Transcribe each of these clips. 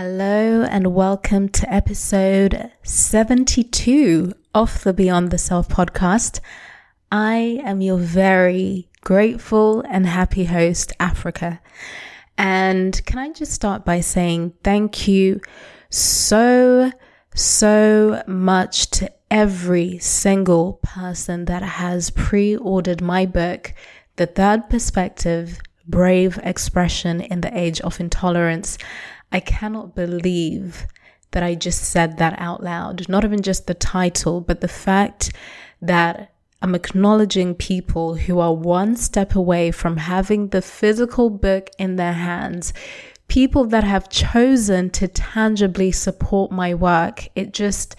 Hello, and welcome to episode 72 of the Beyond the Self podcast. I am your very grateful and happy host, Africa. And can I just start by saying thank you so, so much to every single person that has pre ordered my book, The Third Perspective Brave Expression in the Age of Intolerance. I cannot believe that I just said that out loud. Not even just the title, but the fact that I'm acknowledging people who are one step away from having the physical book in their hands. People that have chosen to tangibly support my work. It just,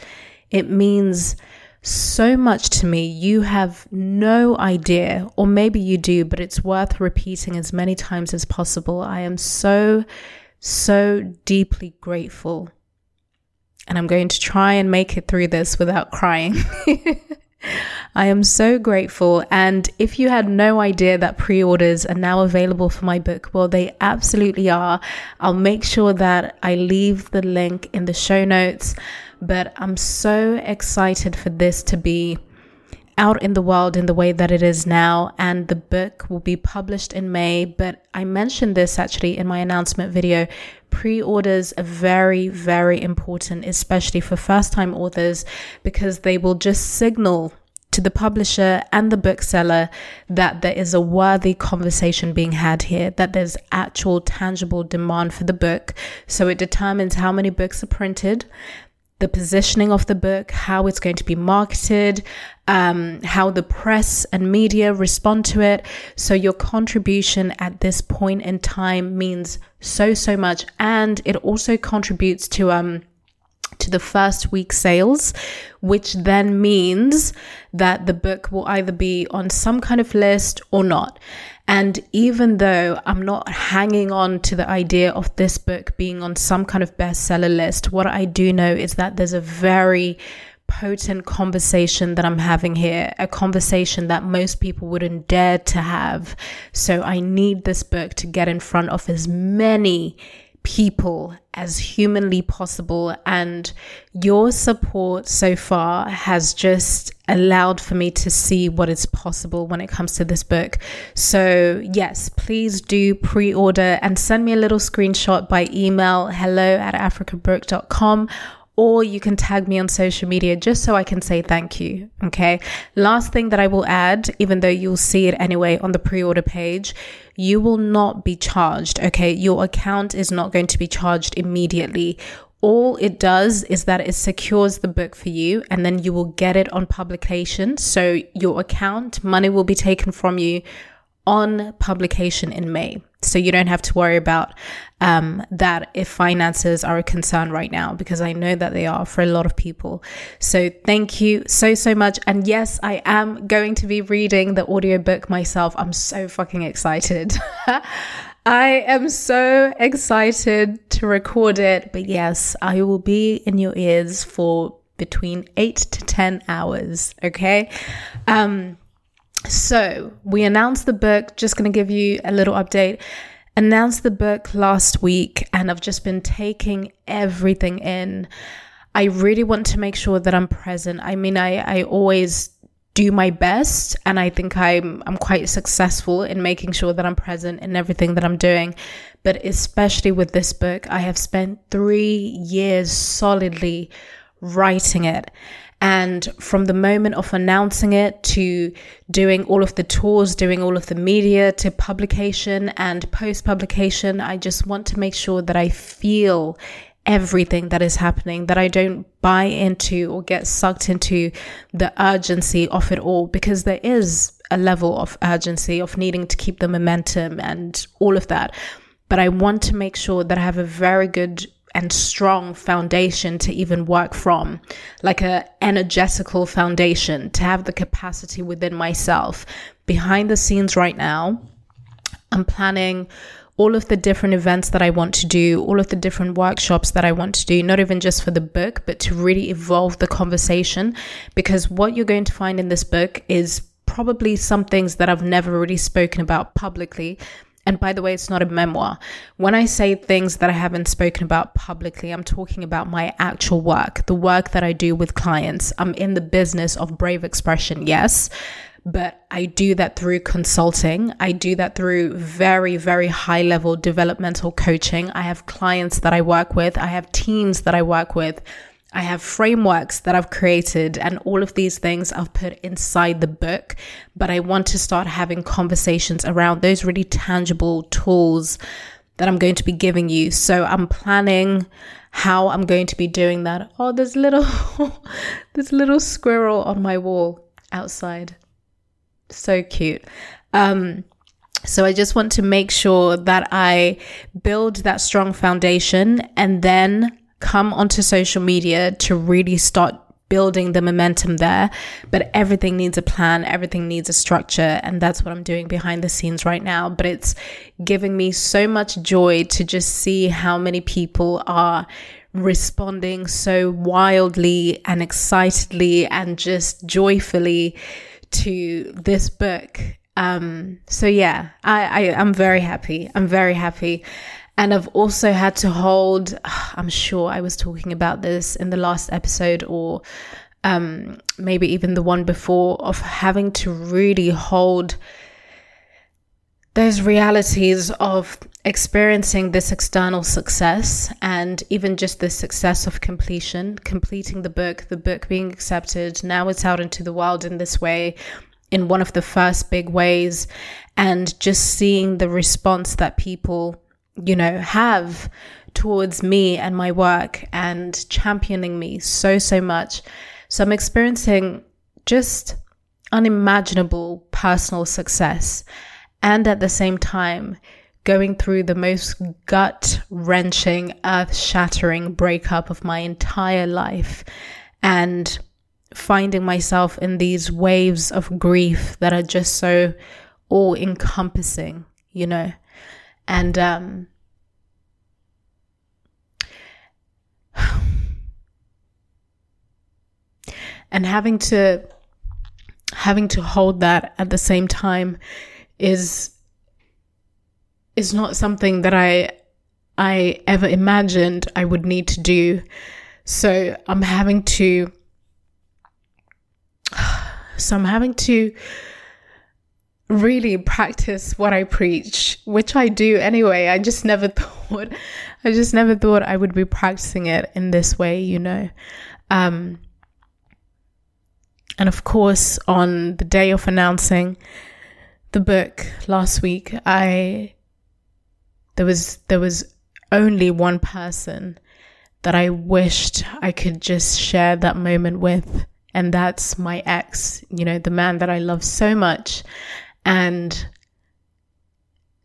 it means so much to me. You have no idea, or maybe you do, but it's worth repeating as many times as possible. I am so so deeply grateful. And I'm going to try and make it through this without crying. I am so grateful. And if you had no idea that pre orders are now available for my book, well, they absolutely are. I'll make sure that I leave the link in the show notes. But I'm so excited for this to be out in the world in the way that it is now. And the book will be published in May. But I mentioned this actually in my announcement video. Pre orders are very, very important, especially for first time authors, because they will just signal to the publisher and the bookseller that there is a worthy conversation being had here, that there's actual tangible demand for the book. So it determines how many books are printed, the positioning of the book, how it's going to be marketed, um, how the press and media respond to it. So your contribution at this point in time means so, so much. And it also contributes to, um, to the first week sales, which then means that the book will either be on some kind of list or not. And even though I'm not hanging on to the idea of this book being on some kind of bestseller list, what I do know is that there's a very potent conversation that I'm having here, a conversation that most people wouldn't dare to have. So I need this book to get in front of as many people as humanly possible. And your support so far has just allowed for me to see what is possible when it comes to this book. So, yes, please do pre order and send me a little screenshot by email hello at africabrooke.com or you can tag me on social media just so I can say thank you. Okay. Last thing that I will add, even though you'll see it anyway on the pre order page, you will not be charged. Okay. Your account is not going to be charged immediately. All it does is that it secures the book for you and then you will get it on publication. So your account, money will be taken from you on publication in May. So you don't have to worry about um, that if finances are a concern right now, because I know that they are for a lot of people. So thank you so, so much. And yes, I am going to be reading the audiobook myself. I'm so fucking excited. I am so excited to record it. But yes, I will be in your ears for between eight to 10 hours. Okay. Um, so we announced the book, just going to give you a little update. Announced the book last week, and I've just been taking everything in. I really want to make sure that I'm present. I mean, I, I always do my best and I think I'm I'm quite successful in making sure that I'm present in everything that I'm doing. But especially with this book, I have spent 3 years solidly writing it. And from the moment of announcing it to doing all of the tours, doing all of the media to publication and post publication, I just want to make sure that I feel everything that is happening, that I don't buy into or get sucked into the urgency of it all, because there is a level of urgency of needing to keep the momentum and all of that. But I want to make sure that I have a very good and strong foundation to even work from, like a energetical foundation to have the capacity within myself. Behind the scenes right now, I'm planning all of the different events that I want to do, all of the different workshops that I want to do, not even just for the book, but to really evolve the conversation. Because what you're going to find in this book is probably some things that I've never really spoken about publicly And by the way, it's not a memoir. When I say things that I haven't spoken about publicly, I'm talking about my actual work, the work that I do with clients. I'm in the business of brave expression, yes, but I do that through consulting. I do that through very, very high level developmental coaching. I have clients that I work with, I have teams that I work with. I have frameworks that I've created, and all of these things I've put inside the book. But I want to start having conversations around those really tangible tools that I'm going to be giving you. So I'm planning how I'm going to be doing that. Oh, there's little, there's little squirrel on my wall outside. So cute. Um, so I just want to make sure that I build that strong foundation and then come onto social media to really start building the momentum there. But everything needs a plan, everything needs a structure. And that's what I'm doing behind the scenes right now. But it's giving me so much joy to just see how many people are responding so wildly and excitedly and just joyfully to this book. Um, so yeah, I, I, I'm very happy. I'm very happy. And I've also had to hold, I'm sure I was talking about this in the last episode or um, maybe even the one before, of having to really hold those realities of experiencing this external success and even just the success of completion, completing the book, the book being accepted. Now it's out into the world in this way, in one of the first big ways, and just seeing the response that people you know, have towards me and my work and championing me so, so much. So I'm experiencing just unimaginable personal success. And at the same time, going through the most gut wrenching, earth shattering breakup of my entire life and finding myself in these waves of grief that are just so all encompassing, you know and um, and having to having to hold that at the same time is is not something that I I ever imagined I would need to do. So I'm having to so I'm having to really practice what I preach, which I do anyway. I just never thought, I just never thought I would be practicing it in this way, you know. Um, and of course, on the day of announcing the book last week, I there was there was only one person that I wished I could just share that moment with, and that's my ex. You know, the man that I love so much and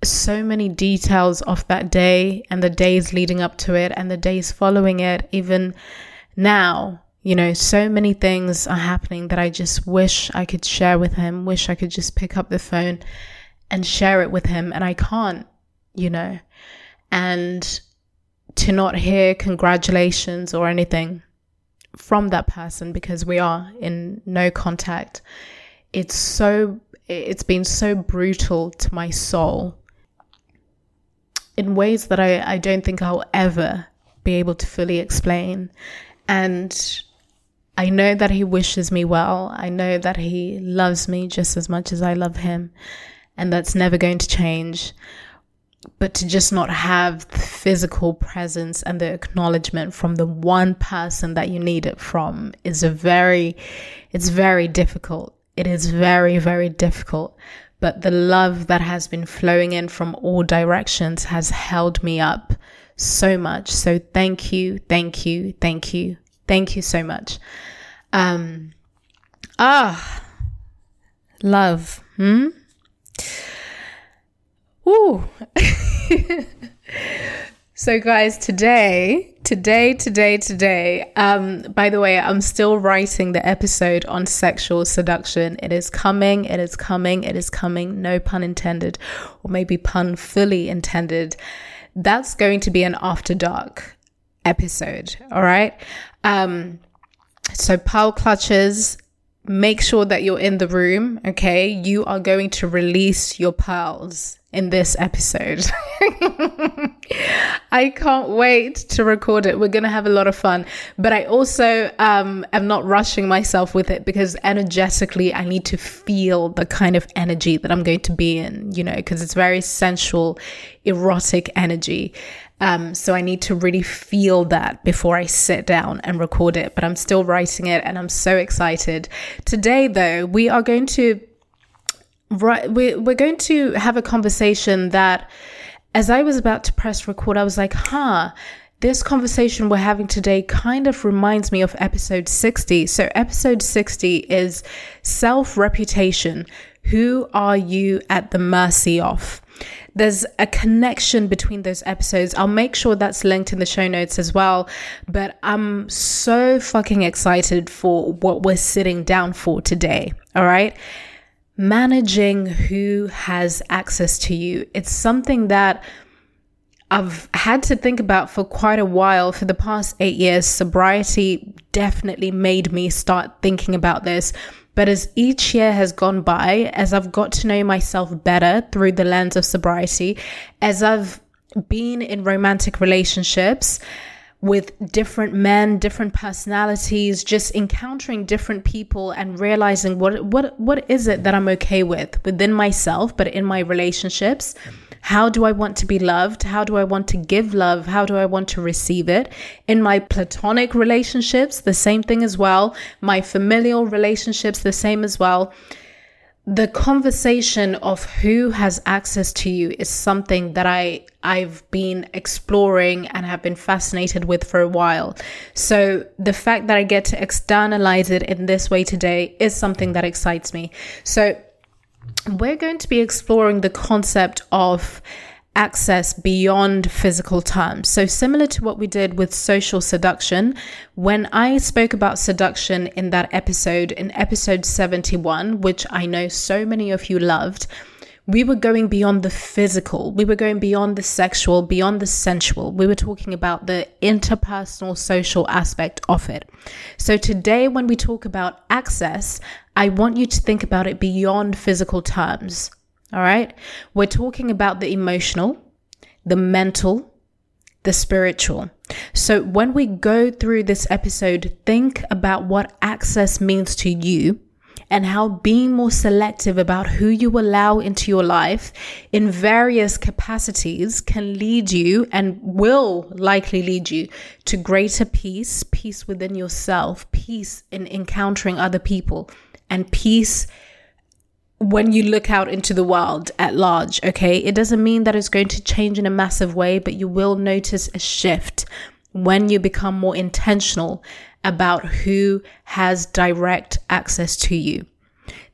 so many details of that day and the days leading up to it and the days following it, even now, you know, so many things are happening that I just wish I could share with him, wish I could just pick up the phone and share it with him. And I can't, you know, and to not hear congratulations or anything from that person because we are in no contact. It's so it's been so brutal to my soul in ways that I, I don't think I'll ever be able to fully explain. And I know that he wishes me well. I know that he loves me just as much as I love him. And that's never going to change. But to just not have the physical presence and the acknowledgement from the one person that you need it from is a very, it's very difficult. It is very, very difficult. But the love that has been flowing in from all directions has held me up so much. So thank you, thank you, thank you, thank you so much. Um, ah, love. Hmm. Ooh. so, guys, today Today, today, today. Um, by the way, I'm still writing the episode on sexual seduction. It is coming, it is coming, it is coming. No pun intended, or maybe pun fully intended. That's going to be an after dark episode. All right. Um, so, Pearl Clutches make sure that you're in the room, okay? You are going to release your pearls in this episode. I can't wait to record it. We're going to have a lot of fun. But I also um, am not rushing myself with it because energetically, I need to feel the kind of energy that I'm going to be in, you know, because it's very sensual, erotic energy. Um, so I need to really feel that before I sit down and record it. But I'm still writing it and I'm so excited. Today, though, we are going to right we're, we're going to have a conversation that as i was about to press record i was like huh this conversation we're having today kind of reminds me of episode 60 so episode 60 is self reputation who are you at the mercy of there's a connection between those episodes. I'll make sure that's linked in the show notes as well. But I'm so fucking excited for what we're sitting down for today. All right managing who has access to you. It's something that I've had to think about for quite a while. For the past eight years, sobriety definitely made me start thinking about this. But as each year has gone by, as I've got to know myself better through the lens of sobriety, as I've been in romantic relationships, with different men, different personalities, just encountering different people and realizing what what what is it that I'm okay with within myself, but in my relationships. How do I want to be loved? How do I want to give love? How do I want to receive it? In my platonic relationships, the same thing as well. My familial relationships, the same as well the conversation of who has access to you is something that I I've been exploring and have been fascinated with for a while. So the fact that I get to externalize it in this way today is something that excites me. So we're going to be exploring the concept of access beyond physical terms. So, similar to what we did with social seduction, when I spoke about seduction in that episode, in episode 71, which I know so many of you loved, we were going beyond the physical. We were going beyond the sexual, beyond the sensual. We were talking about the interpersonal social aspect of it. So today, when we talk about access, I want you to think about it beyond physical terms. All right. We're talking about the emotional, the mental, the spiritual. So when we go through this episode, think about what access means to you and how being more selective about who you allow into your life in various capacities can lead you and will likely lead you to greater peace, peace within yourself, peace in encountering other people, and peace when you look out into the world at large, okay, it doesn't mean that it's going to change in a massive way, but you will notice a shift when you become more intentional about who has direct access to you.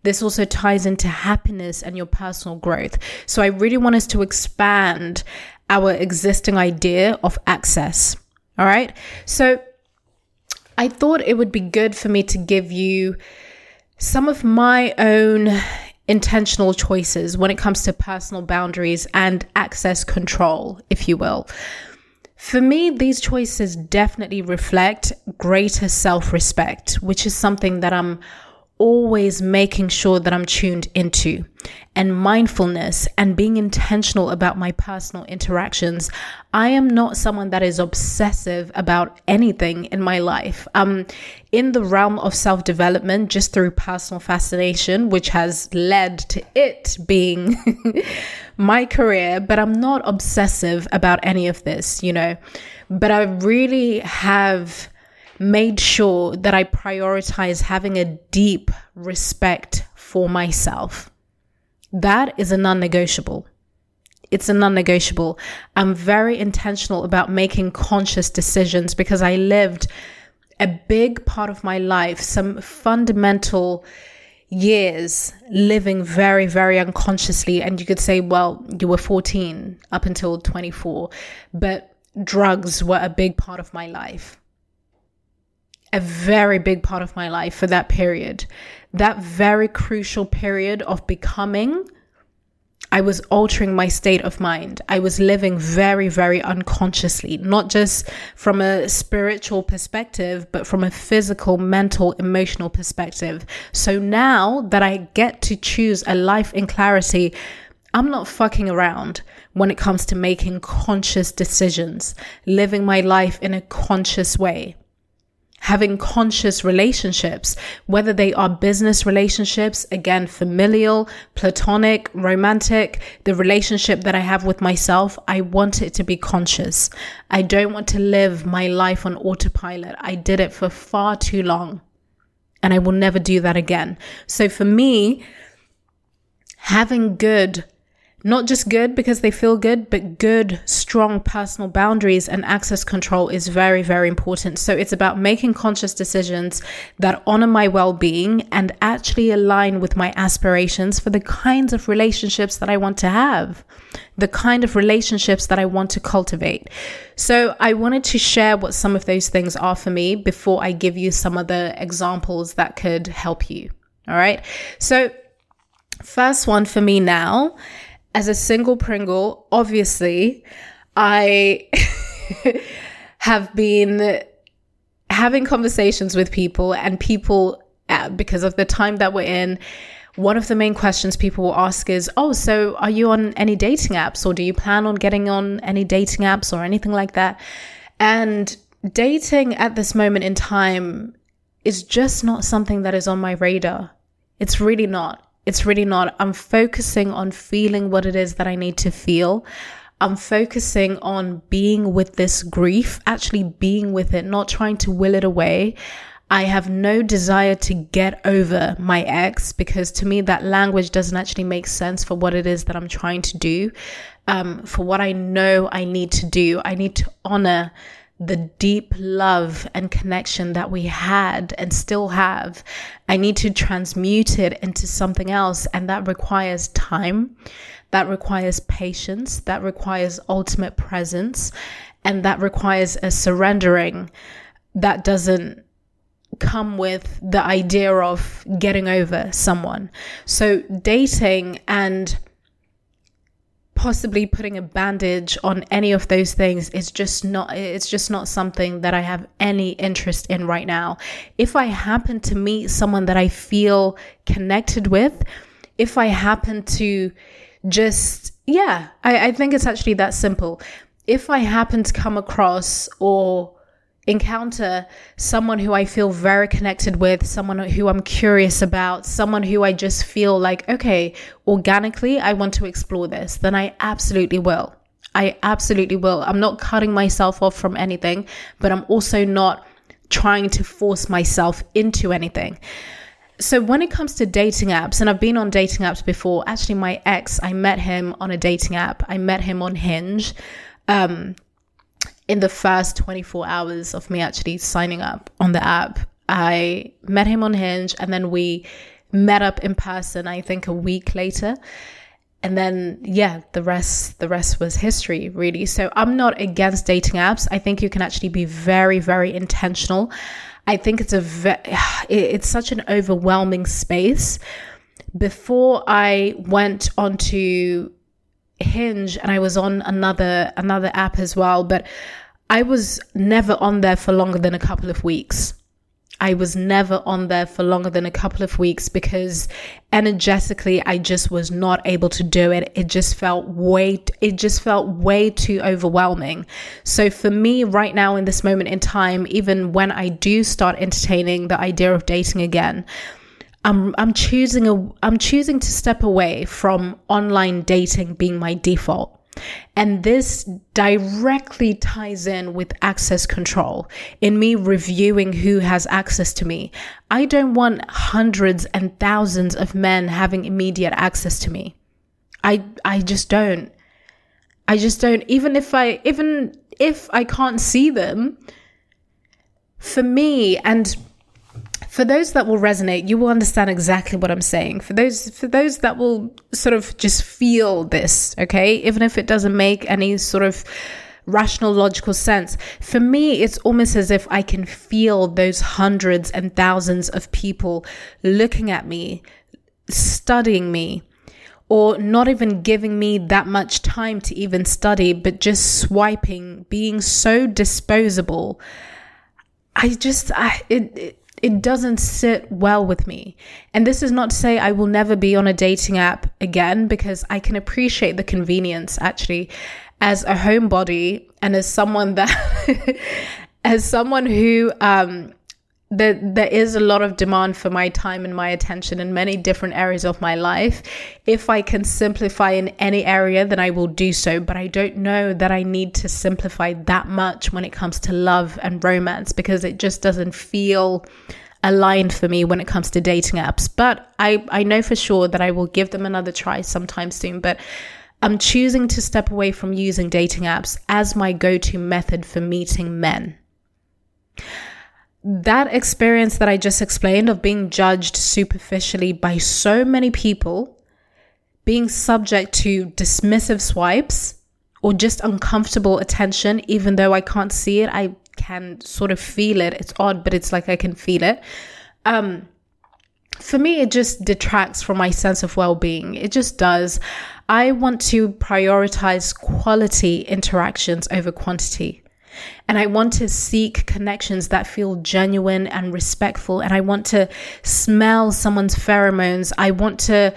This also ties into happiness and your personal growth. So I really want us to expand our existing idea of access. All right. So I thought it would be good for me to give you some of my own intentional choices when it comes to personal boundaries and access control, if you will. For me, these choices definitely reflect greater self respect, which is something that I'm always making sure that I'm tuned into and mindfulness and being intentional about my personal interactions. I am not someone that is obsessive about anything in my life. I'm in the realm of self development just through personal fascination, which has led to it being my career, but I'm not obsessive about any of this, you know. But I really have made sure that I prioritize having a deep respect for myself. That is a non negotiable. It's a non negotiable. I'm very intentional about making conscious decisions because I lived a big part of my life, some fundamental years living very, very unconsciously. And you could say, well, you were 14 up until 24, but drugs were a big part of my life a very big part of my life for that period. That very crucial period of becoming I was altering my state of mind. I was living very, very unconsciously, not just from a spiritual perspective, but from a physical, mental, emotional perspective. So now that I get to choose a life in clarity, I'm not fucking around when it comes to making conscious decisions, living my life in a conscious way having conscious relationships, whether they are business relationships, again, familial, platonic, romantic, the relationship that I have with myself, I want it to be conscious. I don't want to live my life on autopilot. I did it for far too long and I will never do that again. So for me, having good not just good because they feel good, but good, strong personal boundaries and access control is very, very important. So it's about making conscious decisions that honor my well being and actually align with my aspirations for the kinds of relationships that I want to have, the kind of relationships that I want to cultivate. So I wanted to share what some of those things are for me before I give you some of the examples that could help you. All right. So, first one for me now as a single Pringle, obviously, I have been having conversations with people, and people, uh, because of the time that we're in, one of the main questions people will ask is, Oh, so are you on any dating apps, or do you plan on getting on any dating apps or anything like that? And dating at this moment in time is just not something that is on my radar. It's really not. It's really not. I'm focusing on feeling what it is that I need to feel. I'm focusing on being with this grief, actually being with it, not trying to will it away. I have no desire to get over my ex because to me, that language doesn't actually make sense for what it is that I'm trying to do. Um, for what I know I need to do, I need to honor the deep love and connection that we had and still have. I need to transmute it into something else. And that requires time, that requires patience, that requires ultimate presence, and that requires a surrendering that doesn't come with the idea of getting over someone. So, dating and possibly putting a bandage on any of those things is just not it's just not something that I have any interest in right now. If I happen to meet someone that I feel connected with, if I happen to just yeah, I, I think it's actually that simple. If I happen to come across or encounter someone who I feel very connected with, someone who I'm curious about, someone who I just feel like, okay, organically, I want to explore this, then I absolutely will. I absolutely will. I'm not cutting myself off from anything, but I'm also not trying to force myself into anything. So when it comes to dating apps, and I've been on dating apps before, actually, my ex, I met him on a dating app. I met him on Hinge. Um, in the first 24 hours of me actually signing up on the app, I met him on Hinge and then we met up in person, I think a week later. And then yeah, the rest the rest was history really. So I'm not against dating apps. I think you can actually be very very intentional. I think it's a ve- it's such an overwhelming space. Before I went onto Hinge and I was on another another app as well, but I was never on there for longer than a couple of weeks. I was never on there for longer than a couple of weeks because energetically I just was not able to do it. It just felt way it just felt way too overwhelming. So for me right now in this moment in time, even when I do start entertaining the idea of dating again, I'm I'm choosing a I'm choosing to step away from online dating being my default. And this directly ties in with access control in me reviewing who has access to me. I don't want hundreds and thousands of men having immediate access to me. I I just don't. I just don't even if I even if I can't see them for me and for those that will resonate, you will understand exactly what I'm saying. For those for those that will sort of just feel this, okay, even if it doesn't make any sort of rational logical sense. For me, it's almost as if I can feel those hundreds and thousands of people looking at me, studying me, or not even giving me that much time to even study, but just swiping, being so disposable. I just, I, it, it it doesn't sit well with me. And this is not to say I will never be on a dating app again because I can appreciate the convenience actually as a homebody and as someone that as someone who um that there is a lot of demand for my time and my attention in many different areas of my life. If I can simplify in any area, then I will do so. But I don't know that I need to simplify that much when it comes to love and romance because it just doesn't feel aligned for me when it comes to dating apps. But I, I know for sure that I will give them another try sometime soon. But I'm choosing to step away from using dating apps as my go to method for meeting men that experience that I just explained of being judged superficially by so many people, being subject to dismissive swipes or just uncomfortable attention, even though I can't see it, I can sort of feel it. It's odd, but it's like I can feel it. Um, for me, it just detracts from my sense of well being. It just does. I want to prioritize quality interactions over quantity. And I want to seek connections that feel genuine and respectful. And I want to smell someone's pheromones. I want to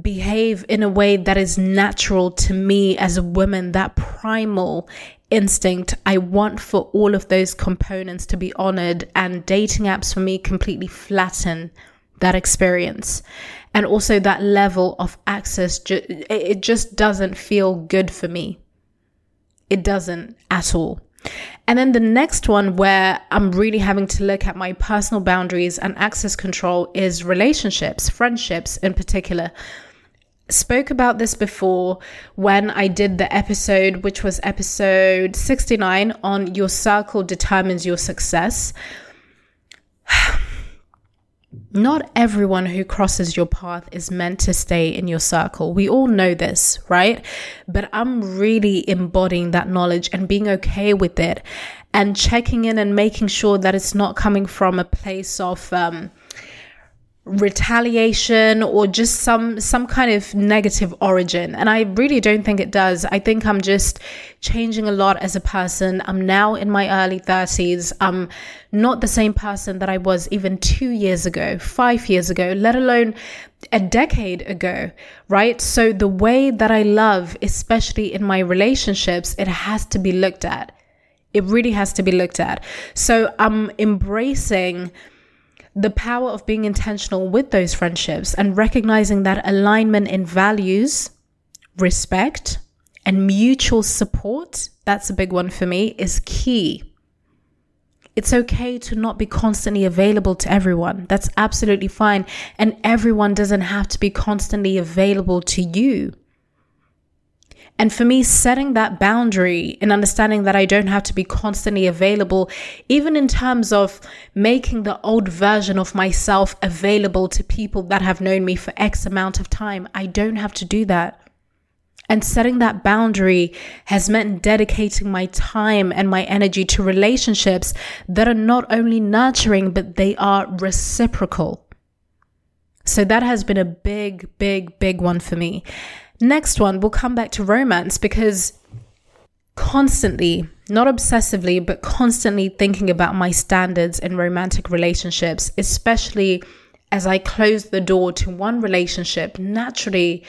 behave in a way that is natural to me as a woman, that primal instinct. I want for all of those components to be honored. And dating apps for me completely flatten that experience. And also that level of access, it just doesn't feel good for me. It doesn't at all. And then the next one where I'm really having to look at my personal boundaries and access control is relationships, friendships in particular. Spoke about this before when I did the episode, which was episode 69 on Your Circle Determines Your Success. not everyone who crosses your path is meant to stay in your circle. We all know this, right? But I'm really embodying that knowledge and being okay with it and checking in and making sure that it's not coming from a place of, um, retaliation or just some some kind of negative origin. And i really don't think it does. I think i'm just changing a lot as a person. I'm now in my early 30s i'm not the same person that i was even 2 years ago 5 years ago let alone a decade ago right? So the way that i love especially in my relationships it has to be looked at. It really has to be looked at. So i'm embracing the power of being intentional with those friendships and recognizing that alignment in values, respect, and mutual support that's a big one for me is key. It's okay to not be constantly available to everyone. That's absolutely fine. And everyone doesn't have to be constantly available to you. And for me, setting that boundary and understanding that I don't have to be constantly available, even in terms of making the old version of myself available to people that have known me for X amount of time, I don't have to do that. And setting that boundary has meant dedicating my time and my energy to relationships that are not only nurturing, but they are reciprocal. So that has been a big, big, big one for me. Next one, we'll come back to romance because constantly, not obsessively, but constantly thinking about my standards in romantic relationships, especially as I close the door to one relationship, naturally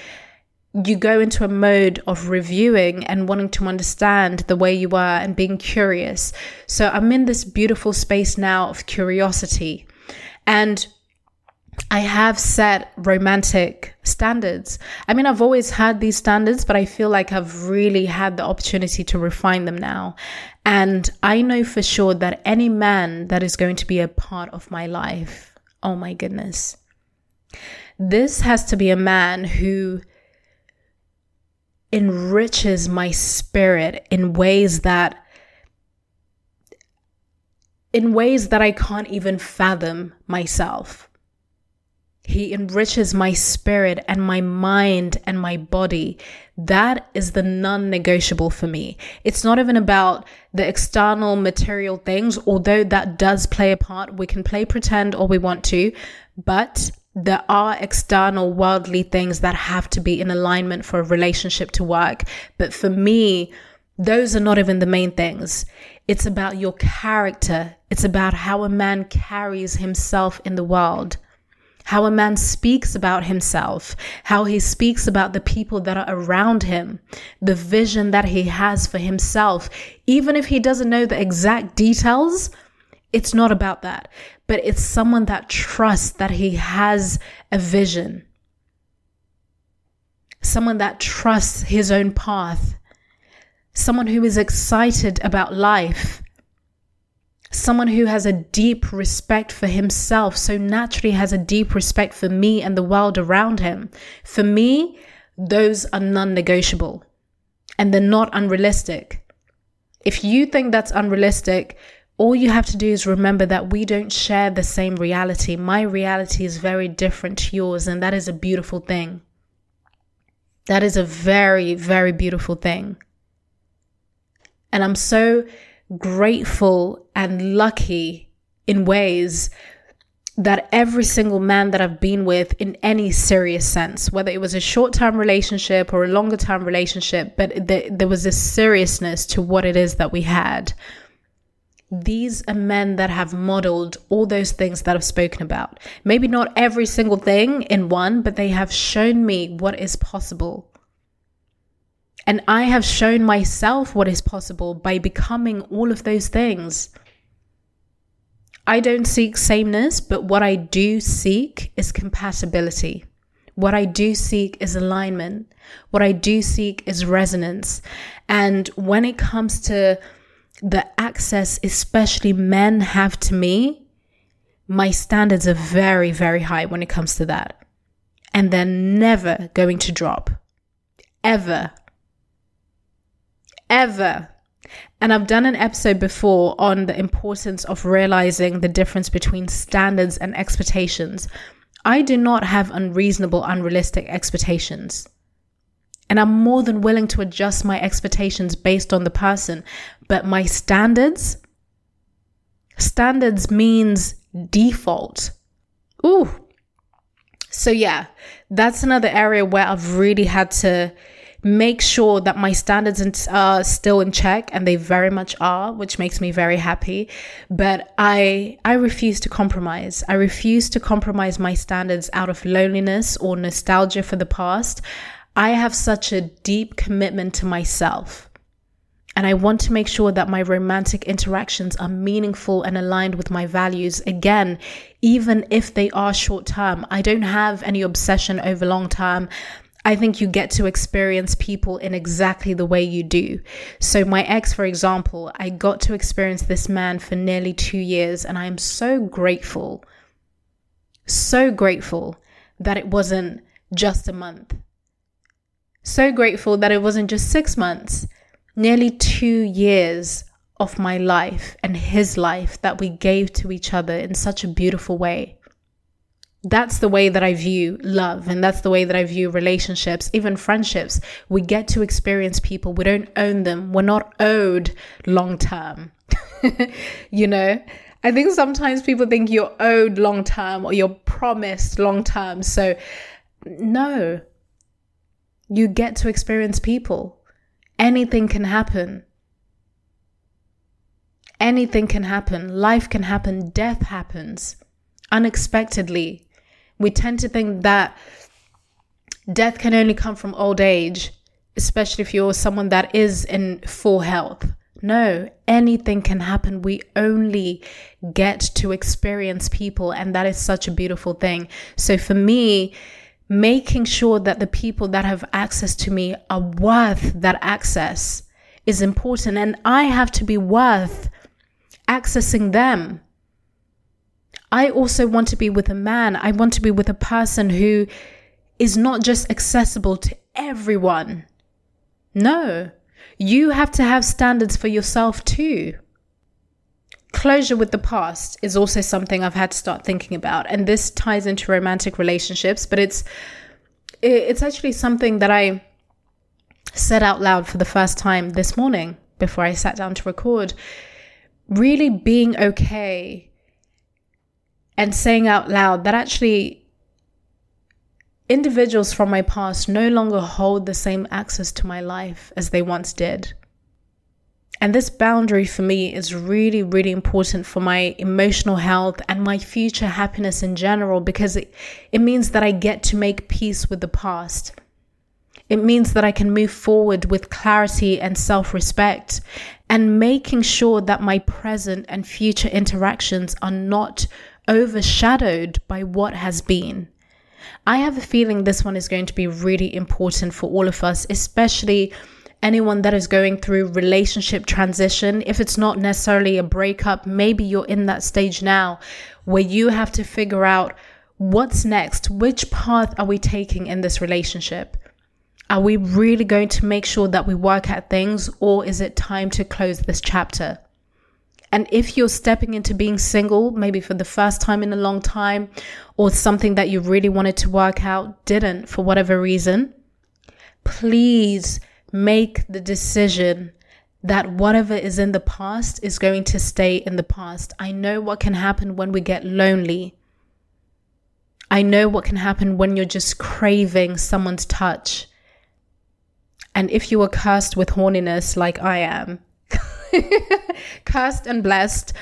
you go into a mode of reviewing and wanting to understand the way you are and being curious. So I'm in this beautiful space now of curiosity. And I have set romantic standards. I mean, I've always had these standards, but I feel like I've really had the opportunity to refine them now. And I know for sure that any man that is going to be a part of my life, oh my goodness, this has to be a man who enriches my spirit in ways that in ways that I can't even fathom myself. He enriches my spirit and my mind and my body. That is the non negotiable for me. It's not even about the external material things, although that does play a part. We can play pretend all we want to, but there are external worldly things that have to be in alignment for a relationship to work. But for me, those are not even the main things. It's about your character. It's about how a man carries himself in the world, how a man speaks about himself, how he speaks about the people that are around him, the vision that he has for himself. Even if he doesn't know the exact details, it's not about that, but it's someone that trusts that he has a vision. Someone that trusts his own path. Someone who is excited about life. Someone who has a deep respect for himself, so naturally has a deep respect for me and the world around him. For me, those are non negotiable and they're not unrealistic. If you think that's unrealistic, all you have to do is remember that we don't share the same reality. My reality is very different to yours, and that is a beautiful thing. That is a very, very beautiful thing. And I'm so grateful and lucky in ways that every single man that I've been with in any serious sense, whether it was a short term relationship or a longer term relationship, but th- there was a seriousness to what it is that we had these are men that have modeled all those things that I've spoken about. Maybe not every single thing in one, but they have shown me what is possible. And I have shown myself what is possible by becoming all of those things. I don't seek sameness, but what I do seek is compatibility. What I do seek is alignment. What I do seek is resonance. And when it comes to the access, especially men have to me, my standards are very, very high when it comes to that. And they're never going to drop. Ever. Ever. And I've done an episode before on the importance of realizing the difference between standards and expectations. I do not have unreasonable, unrealistic expectations. And I'm more than willing to adjust my expectations based on the person. But my standards, standards means default. Ooh. So, yeah, that's another area where I've really had to make sure that my standards are uh, still in check and they very much are which makes me very happy but i i refuse to compromise i refuse to compromise my standards out of loneliness or nostalgia for the past I have such a deep commitment to myself. And I want to make sure that my romantic interactions are meaningful and aligned with my values. Again, even if they are short term, I don't have any obsession over long term. I think you get to experience people in exactly the way you do. So, my ex, for example, I got to experience this man for nearly two years, and I am so grateful, so grateful that it wasn't just a month so grateful that it wasn't just six months, nearly two years of my life and his life that we gave to each other in such a beautiful way. That's the way that I view love, and that's the way that I view relationships, even friendships. We get to experience people, we don't own them, we're not owed long term. you know, I think sometimes people think you're owed long term or you're promised long term. So, no, you get to experience people. Anything can happen. Anything can happen. Life can happen. Death happens unexpectedly. We tend to think that death can only come from old age, especially if you're someone that is in full health. No, anything can happen. We only get to experience people, and that is such a beautiful thing. So for me, making sure that the people that have access to me are worth that access is important. And I have to be worth accessing them. I also want to be with a man. I want to be with a person who is not just accessible to everyone. No, you have to have standards for yourself too closure with the past is also something I've had to start thinking about. And this ties into romantic relationships, but it's it's actually something that I said out loud for the first time this morning before I sat down to record. Really being okay and saying out loud that actually individuals from my past no longer hold the same access to my life as they once did. And this boundary for me is really, really important for my emotional health and my future happiness in general because it, it means that I get to make peace with the past. It means that I can move forward with clarity and self respect and making sure that my present and future interactions are not overshadowed by what has been. I have a feeling this one is going to be really important for all of us, especially anyone that is going through relationship transition. If it's not necessarily a breakup, maybe you're in that stage now where you have to figure out what's next. Which path are we taking in this relationship? Are we really going to make sure that we work at things, or is it time to close this chapter? And if you're stepping into being single, maybe for the first time in a long time, or something that you really wanted to work out didn't for whatever reason, please make the decision that whatever is in the past is going to stay in the past. I know what can happen when we get lonely. I know what can happen when you're just craving someone's touch. And if you are cursed with horniness like I am, cursed and blessed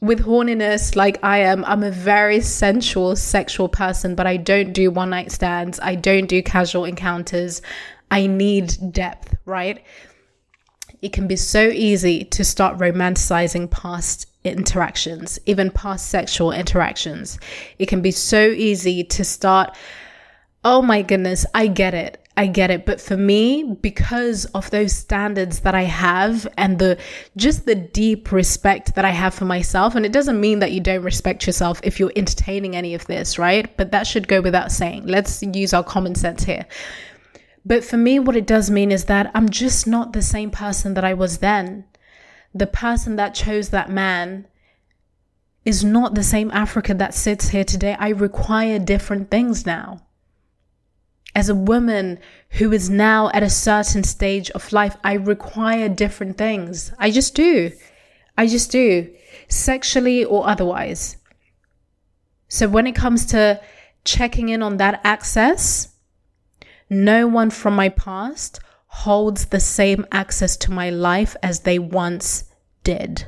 with horniness like I am, I'm a very sensual, sexual person, but I don't do one night stands. I don't do casual encounters. I need depth, right? It can be so easy to start romanticizing past interactions, even past sexual interactions. It can be so easy to start, oh my goodness, I get it. I get it. But for me, because of those standards that I have and the just the deep respect that I have for myself, and it doesn't mean that you don't respect yourself if you're entertaining any of this, right? But that should go without saying. Let's use our common sense here. But for me, what it does mean is that I'm just not the same person that I was then. The person that chose that man is not the same Africa that sits here today. I require different things now. As a woman who is now at a certain stage of life, I require different things. I just do. I just do, sexually or otherwise. So when it comes to checking in on that access, no one from my past holds the same access to my life as they once did.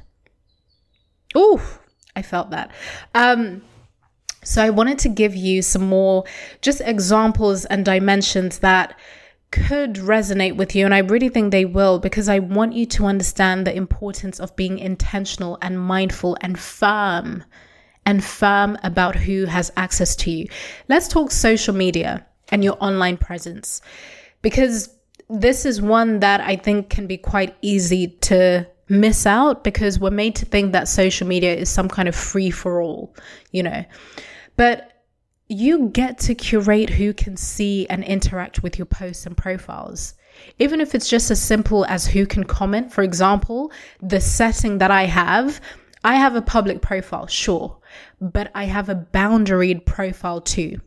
Ooh, I felt that. Um, so I wanted to give you some more just examples and dimensions that could resonate with you. And I really think they will because I want you to understand the importance of being intentional and mindful and firm and firm about who has access to you. Let's talk social media and your online presence. Because this is one that I think can be quite easy to miss out because we're made to think that social media is some kind of free for all, you know. But you get to curate who can see and interact with your posts and profiles. Even if it's just as simple as who can comment. For example, the setting that I have, I have a public profile, sure, but I have a boundaried profile too.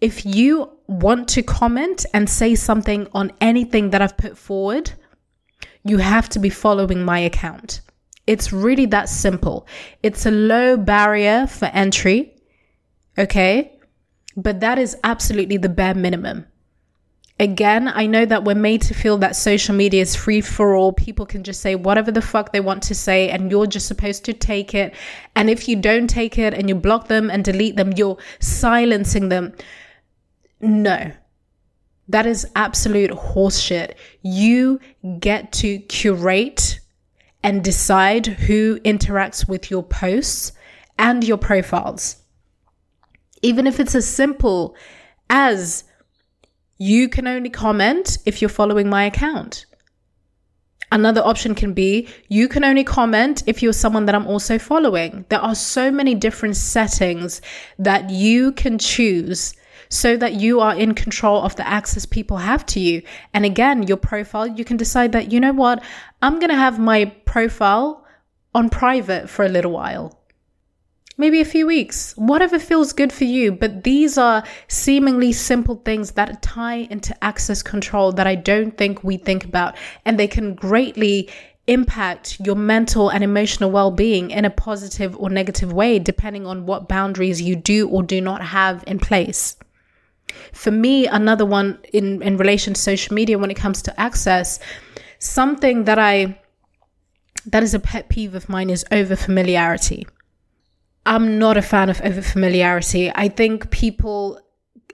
If you want to comment and say something on anything that I've put forward, you have to be following my account. It's really that simple. It's a low barrier for entry. Okay. But that is absolutely the bare minimum. Again, I know that we're made to feel that social media is free for all. People can just say whatever the fuck they want to say, and you're just supposed to take it. And if you don't take it and you block them and delete them, you're silencing them. No, that is absolute horseshit. You get to curate and decide who interacts with your posts and your profiles. Even if it's as simple as you can only comment if you're following my account. Another option can be you can only comment if you're someone that I'm also following. There are so many different settings that you can choose so that you are in control of the access people have to you. And again, your profile, you can decide that, you know what, I'm going to have my profile on private for a little while maybe a few weeks, whatever feels good for you. But these are seemingly simple things that tie into access control that I don't think we think about. And they can greatly impact your mental and emotional well being in a positive or negative way, depending on what boundaries you do or do not have in place. For me, another one in, in relation to social media when it comes to access, something that I that is a pet peeve of mine is over familiarity. I'm not a fan of over familiarity. I think people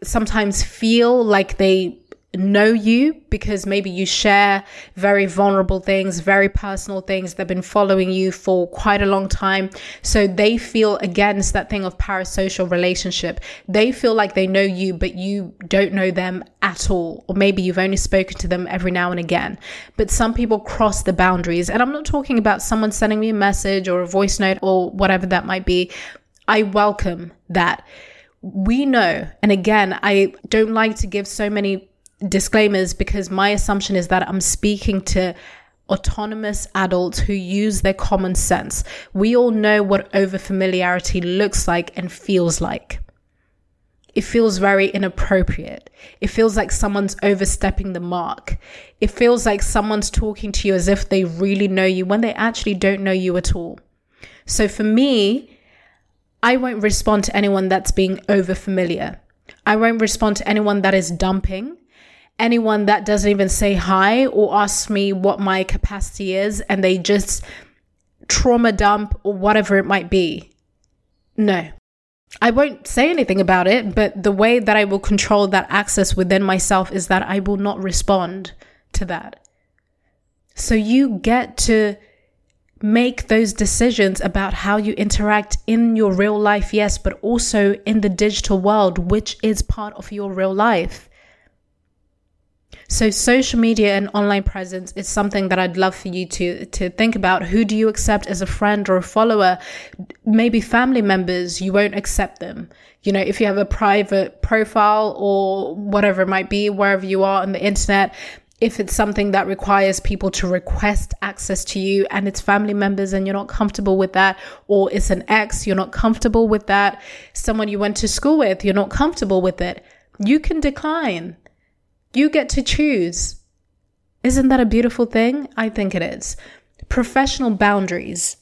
sometimes feel like they know you because maybe you share very vulnerable things, very personal things. They've been following you for quite a long time. So they feel against that thing of parasocial relationship. They feel like they know you, but you don't know them at all. Or maybe you've only spoken to them every now and again. But some people cross the boundaries. And I'm not talking about someone sending me a message or a voice note or whatever that might be. I welcome that. We know, and again, I don't like to give so many disclaimers because my assumption is that I'm speaking to autonomous adults who use their common sense. We all know what overfamiliarity looks like and feels like. It feels very inappropriate. It feels like someone's overstepping the mark. It feels like someone's talking to you as if they really know you when they actually don't know you at all. So for me, I won't respond to anyone that's being overfamiliar. I won't respond to anyone that is dumping anyone that doesn't even say hi or ask me what my capacity is and they just trauma dump or whatever it might be. No. I won't say anything about it, but the way that I will control that access within myself is that I will not respond to that. So you get to make those decisions about how you interact in your real life, yes, but also in the digital world, which is part of your real life. So social media and online presence is something that I'd love for you to to think about. Who do you accept as a friend or a follower? Maybe family members, you won't accept them. You know, if you have a private profile or whatever it might be, wherever you are on the internet, if it's something that requires people to request access to you and it's family members and you're not comfortable with that, or it's an ex, you're not comfortable with that, someone you went to school with, you're not comfortable with it, you can decline. You get to choose. Isn't that a beautiful thing? I think it is. Professional boundaries.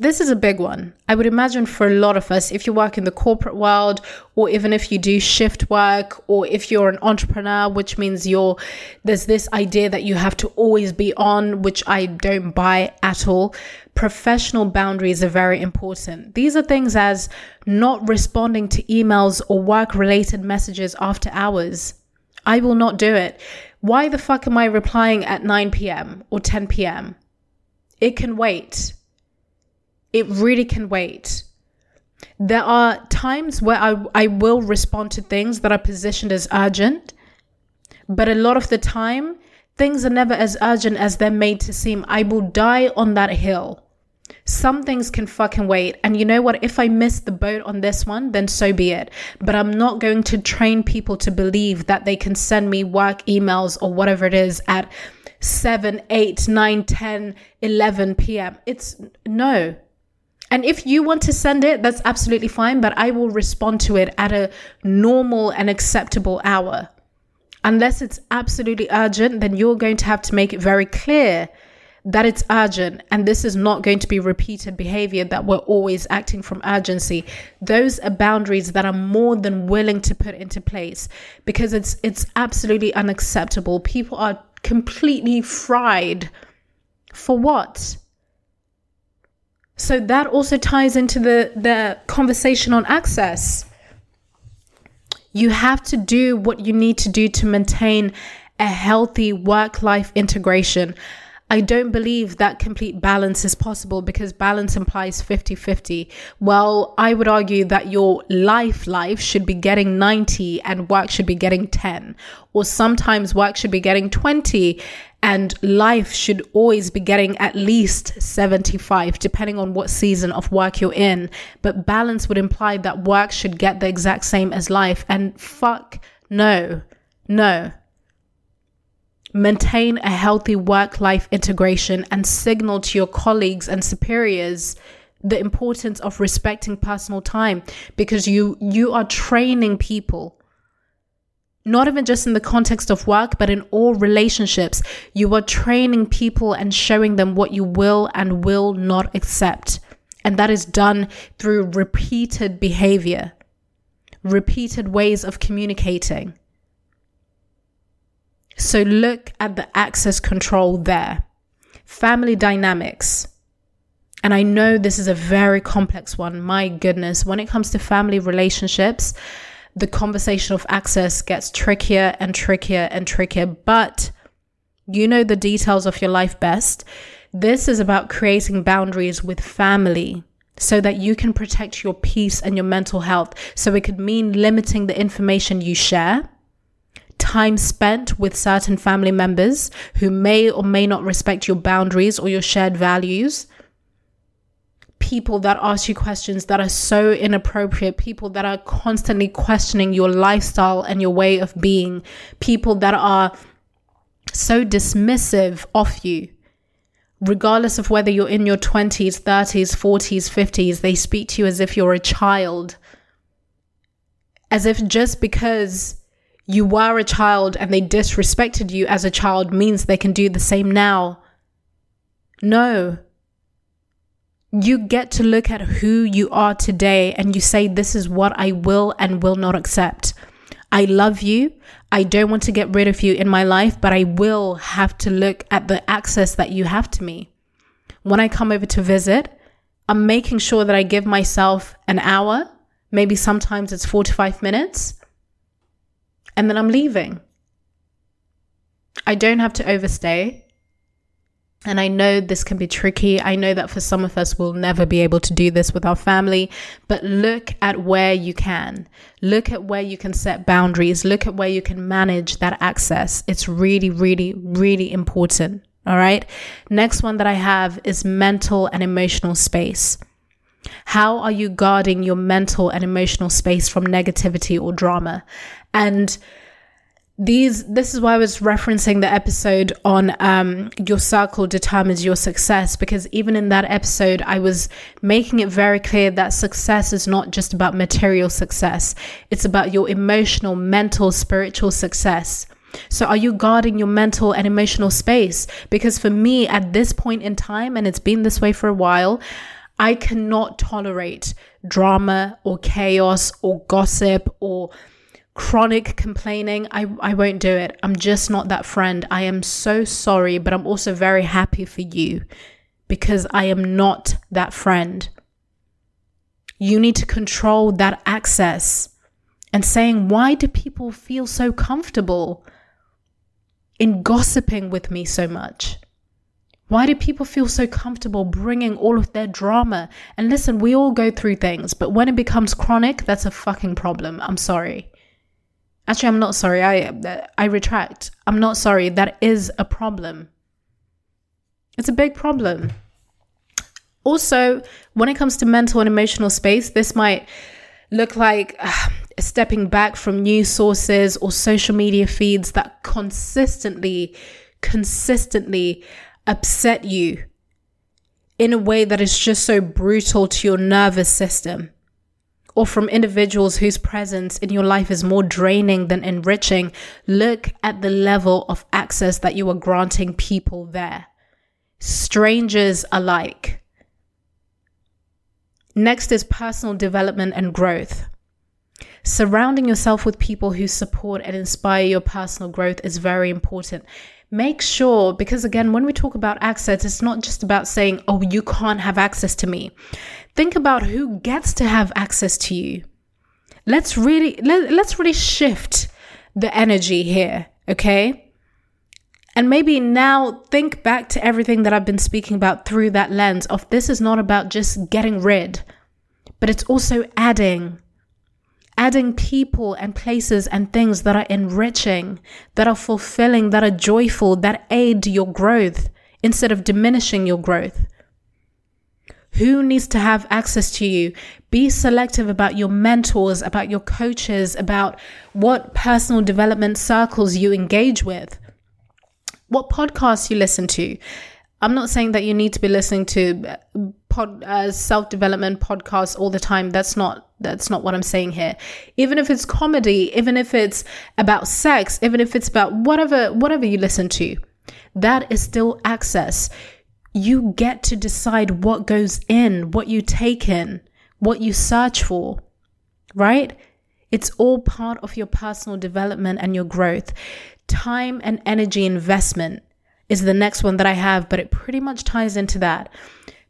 This is a big one. I would imagine for a lot of us, if you work in the corporate world, or even if you do shift work, or if you're an entrepreneur, which means you're, there's this idea that you have to always be on, which I don't buy at all. Professional boundaries are very important. These are things as not responding to emails or work related messages after hours. I will not do it. Why the fuck am I replying at 9 p.m. or 10 p.m.? It can wait. It really can wait. There are times where I, I will respond to things that are positioned as urgent, but a lot of the time, things are never as urgent as they're made to seem. I will die on that hill. Some things can fucking wait. And you know what? If I miss the boat on this one, then so be it. But I'm not going to train people to believe that they can send me work emails or whatever it is at 7, 8, 9, 10, 11 p.m. It's no. And if you want to send it, that's absolutely fine, but I will respond to it at a normal and acceptable hour. Unless it's absolutely urgent, then you're going to have to make it very clear that it's urgent and this is not going to be repeated behavior that we're always acting from urgency. Those are boundaries that i'm more than willing to put into place because it's it's absolutely unacceptable. People are completely fried for what? So that also ties into the the conversation on access. You have to do what you need to do to maintain a healthy work life integration I don't believe that complete balance is possible because balance implies 50 50. Well, I would argue that your life life should be getting 90 and work should be getting 10. Or sometimes work should be getting 20 and life should always be getting at least 75, depending on what season of work you're in. But balance would imply that work should get the exact same as life. And fuck no, no. Maintain a healthy work life integration and signal to your colleagues and superiors the importance of respecting personal time because you you are training people. Not even just in the context of work but in all relationships. You are training people and showing them what you will and will not accept. And that is done through repeated behavior repeated ways of communicating. So look at the access control there. Family dynamics. And I know this is a very complex one. My goodness, when it comes to family relationships, the conversation of access gets trickier and trickier and trickier. But you know the details of your life best. This is about creating boundaries with family so that you can protect your peace and your mental health. So it could mean limiting the information you share, time spent with certain family members who may or may not respect your boundaries or your shared values. People that ask you questions that are so inappropriate, people that are constantly questioning your lifestyle and your way of being, people that are so dismissive of you regardless of whether you're in your 20s, 30s, 40s, 50s, they speak to you as if you're a child. As if just because you were a child and they disrespected you as a child means they can do the same now. No. You get to look at who you are today and you say, This is what I will and will not accept. I love you. I don't want to get rid of you in my life, but I will have to look at the access that you have to me. When I come over to visit, I'm making sure that I give myself an hour, maybe sometimes it's 45 minutes, and then I'm leaving. I don't have to overstay. And I know this can be tricky. I know that for some of us, we'll never be able to do this with our family, but look at where you can. Look at where you can set boundaries. Look at where you can manage that access. It's really, really, really important. All right. Next one that I have is mental and emotional space. How are you guarding your mental and emotional space from negativity or drama? And these this is why I was referencing the episode on um, your circle determines your success because even in that episode I was making it very clear that success is not just about material success. It's about your emotional mental spiritual success. So are you guarding your mental and emotional space? Because for me at this point in time and it's been this way for a while I cannot tolerate drama or chaos or gossip or chronic complaining, I, I won't do it. I'm just not that friend. I am so sorry, but I'm also very happy for you because I am not that friend. You need to control that access and saying, why do people feel so comfortable in gossiping with me so much? Why do people feel so comfortable bringing all of their drama? And listen, we all go through things, but when it becomes chronic, that's a fucking problem. I'm sorry. Actually, I'm not sorry. I I retract. I'm not sorry. That is a problem. It's a big problem. Also, when it comes to mental and emotional space, this might look like uh, stepping back from news sources or social media feeds that consistently, consistently upset you in a way that is just so brutal to your nervous system or from individuals whose presence in your life is more draining than enriching, look at the level of access that you are granting people there, strangers alike. Next is personal development and growth. Surrounding yourself with people who support and inspire your personal growth is very important. Make sure, because again, when we talk about access, it's not just about saying, oh, you can't have access to me think about who gets to have access to you. Let's really let, let's really shift the energy here, okay? And maybe now think back to everything that I've been speaking about through that lens of this is not about just getting rid, but it's also adding adding people and places and things that are enriching, that are fulfilling, that are joyful, that aid your growth instead of diminishing your growth. Who needs to have access to you? Be selective about your mentors, about your coaches, about what personal development circles you engage with, what podcasts you listen to. I'm not saying that you need to be listening to uh, pod, uh, self development podcasts all the time. That's not that's not what I'm saying here. Even if it's comedy, even if it's about sex, even if it's about whatever whatever you listen to, that is still access you get to decide what goes in, what you take in, what you search for, right? It's all part of your personal development and your growth. Time and energy investment is the next one that I have, but it pretty much ties into that.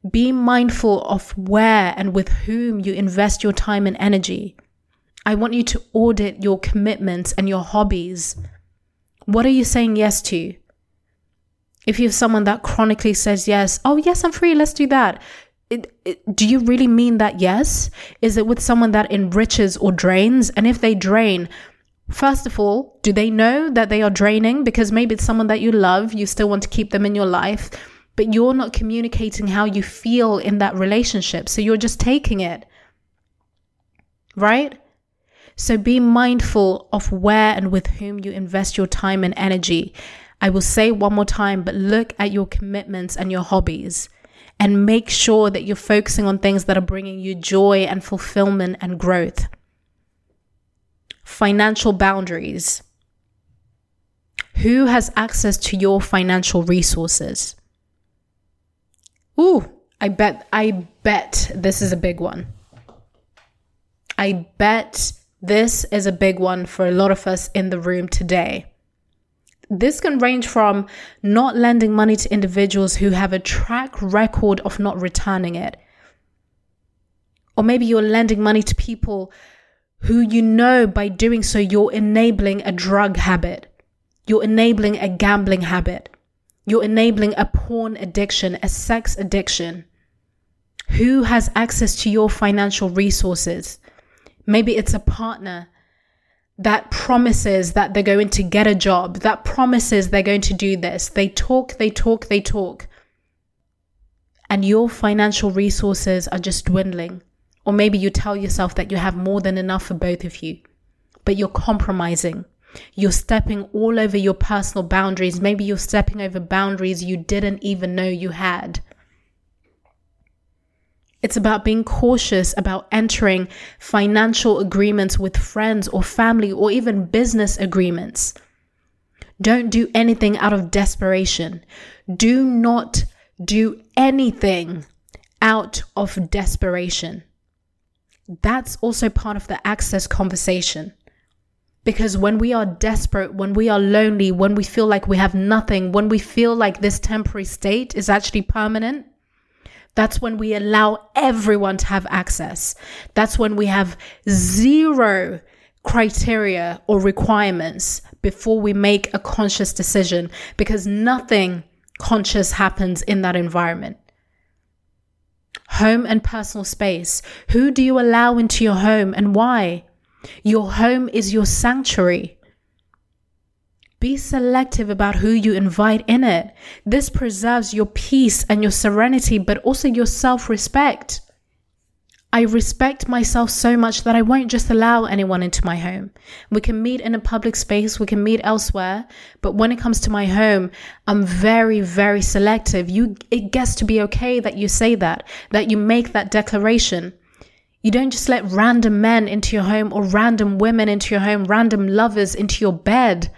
Be mindful of where and with whom you invest your time and energy. I want you to audit your commitments and your hobbies. What are you saying yes to? If you have someone that chronically says yes, oh, yes, I'm free, let's do that. It, it, do you really mean that yes? Is it with someone that enriches or drains? And if they drain, First of all, do they know that they are draining? Because maybe it's someone that you love, you still want to keep them in your life, but you're not communicating how you feel in that relationship. So you're just taking it. Right? So be mindful of where and with whom you invest your time and energy. I will say one more time, but look at your commitments and your hobbies and make sure that you're focusing on things that are bringing you joy and fulfillment and growth financial boundaries. Who has access to your financial resources? Ooh, I bet, I bet this is a big one. I bet this is a big one for a lot of us in the room today. This can range from not lending money to individuals who have a track record of not returning it. Or maybe you're lending money to people who you know by doing so you're enabling a drug habit, you're enabling a gambling habit, you're enabling a porn addiction, a sex addiction. Who has access to your financial resources? Maybe it's a partner that promises that they're going to get a job, that promises they're going to do this. They talk, they talk, they talk. And your financial resources are just dwindling. Or maybe you tell yourself that you have more than enough for both of you, but you're compromising. You're stepping all over your personal boundaries. Maybe you're stepping over boundaries you didn't even know you had. It's about being cautious about entering financial agreements with friends or family or even business agreements. Don't do anything out of desperation. Do not do anything out of desperation that's also part of the access conversation. Because when we are desperate, when we are lonely, when we feel like we have nothing, when we feel like this temporary state is actually permanent, that's when we allow everyone to have access. That's when we have zero criteria or requirements before we make a conscious decision because nothing conscious happens in that environment home and personal space. Who do you allow into your home and why? Your home is your sanctuary. Be selective about who you invite in it. This preserves your peace and your serenity, but also your self respect. I respect myself so much that I won't just allow anyone into my home. We can meet in a public space, we can meet elsewhere, but when it comes to my home, I'm very, very selective. You, it gets to be okay that you say that, that you make that declaration. You don't just let random men into your home or random women into your home, random lovers into your bed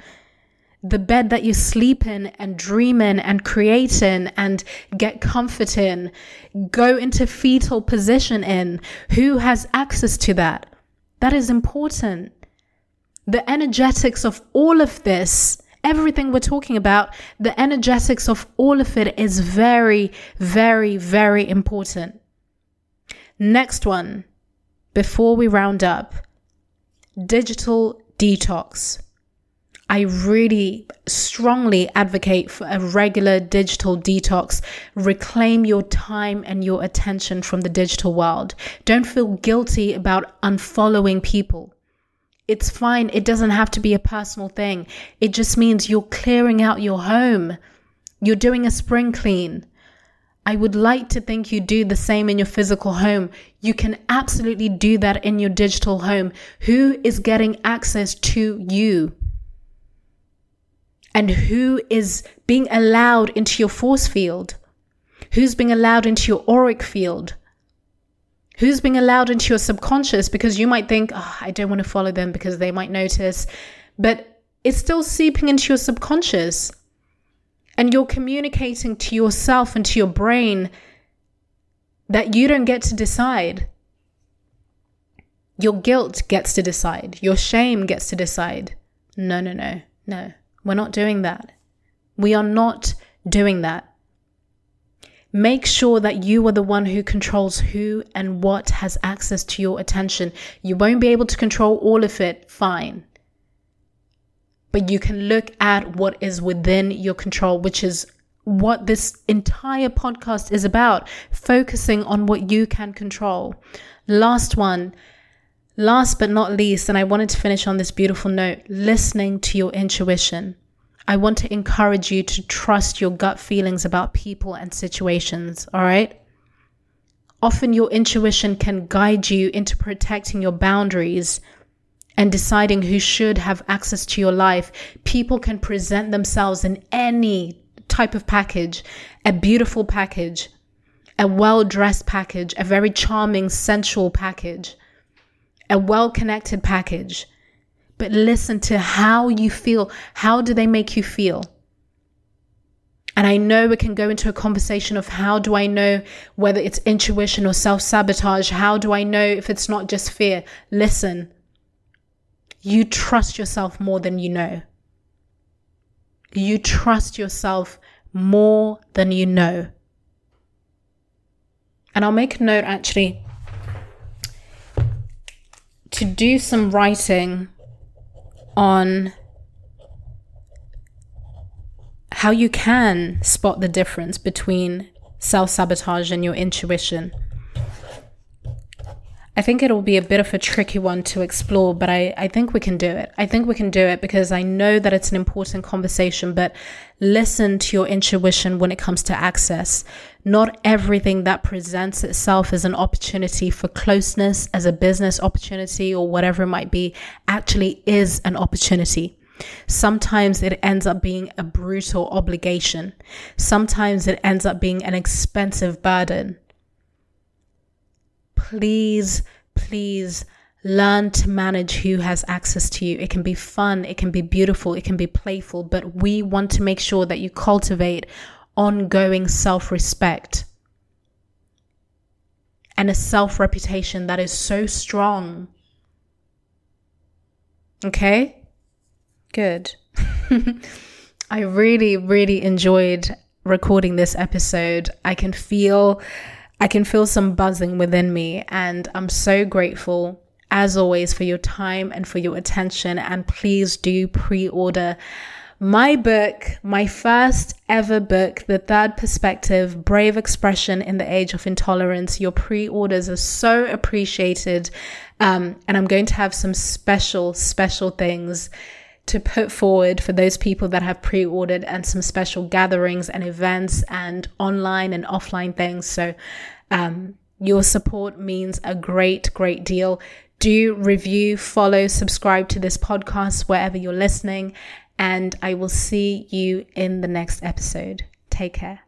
the bed that you sleep in and dream in and create in and get comfort in, go into fetal position in. Who has access to that? That is important. The energetics of all of this, everything we're talking about, the energetics of all of it is very, very, very important. Next one, before we round up digital detox. I really strongly advocate for a regular digital detox. Reclaim your time and your attention from the digital world. Don't feel guilty about unfollowing people. It's fine. It doesn't have to be a personal thing. It just means you're clearing out your home. You're doing a spring clean. I would like to think you do the same in your physical home. You can absolutely do that in your digital home. Who is getting access to you? and who is being allowed into your force field, who's being allowed into your auric field, who's being allowed into your subconscious because you might think, oh, I don't want to follow them because they might notice, but it's still seeping into your subconscious. And you're communicating to yourself and to your brain that you don't get to decide. Your guilt gets to decide. Your shame gets to decide. No, no, no, no. We're not doing that. We are not doing that. Make sure that you are the one who controls who and what has access to your attention. You won't be able to control all of it, fine. But you can look at what is within your control, which is what this entire podcast is about focusing on what you can control. Last one, last but not least, and I wanted to finish on this beautiful note listening to your intuition. I want to encourage you to trust your gut feelings about people and situations, all right? Often your intuition can guide you into protecting your boundaries and deciding who should have access to your life. People can present themselves in any type of package, a beautiful package, a well dressed package, a very charming, sensual package, a well connected package but listen to how you feel. How do they make you feel? And I know we can go into a conversation of how do I know whether it's intuition or self sabotage? How do I know if it's not just fear? Listen, you trust yourself more than you know. You trust yourself more than you know. And I'll make a note actually to do some writing on how you can spot the difference between self sabotage and your intuition. I think it'll be a bit of a tricky one to explore, but I, I think we can do it. I think we can do it because I know that it's an important conversation, but listen to your intuition when it comes to access. Not everything that presents itself as an opportunity for closeness, as a business opportunity, or whatever it might be, actually is an opportunity. Sometimes it ends up being a brutal obligation. Sometimes it ends up being an expensive burden please, please learn to manage who has access to you. It can be fun, it can be beautiful, it can be playful, but we want to make sure that you cultivate ongoing self respect and a self reputation that is so strong. Okay? Good. I really, really enjoyed recording this episode. I can feel I can feel some buzzing within me, and I'm so grateful, as always, for your time and for your attention. And please do pre order my book, my first ever book, The Third Perspective Brave Expression in the Age of Intolerance. Your pre orders are so appreciated. Um, and I'm going to have some special, special things to put forward for those people that have pre ordered and some special gatherings and events and online and offline things. So, um, your support means a great, great deal. Do review, follow, subscribe to this podcast wherever you're listening, and I will see you in the next episode. Take care.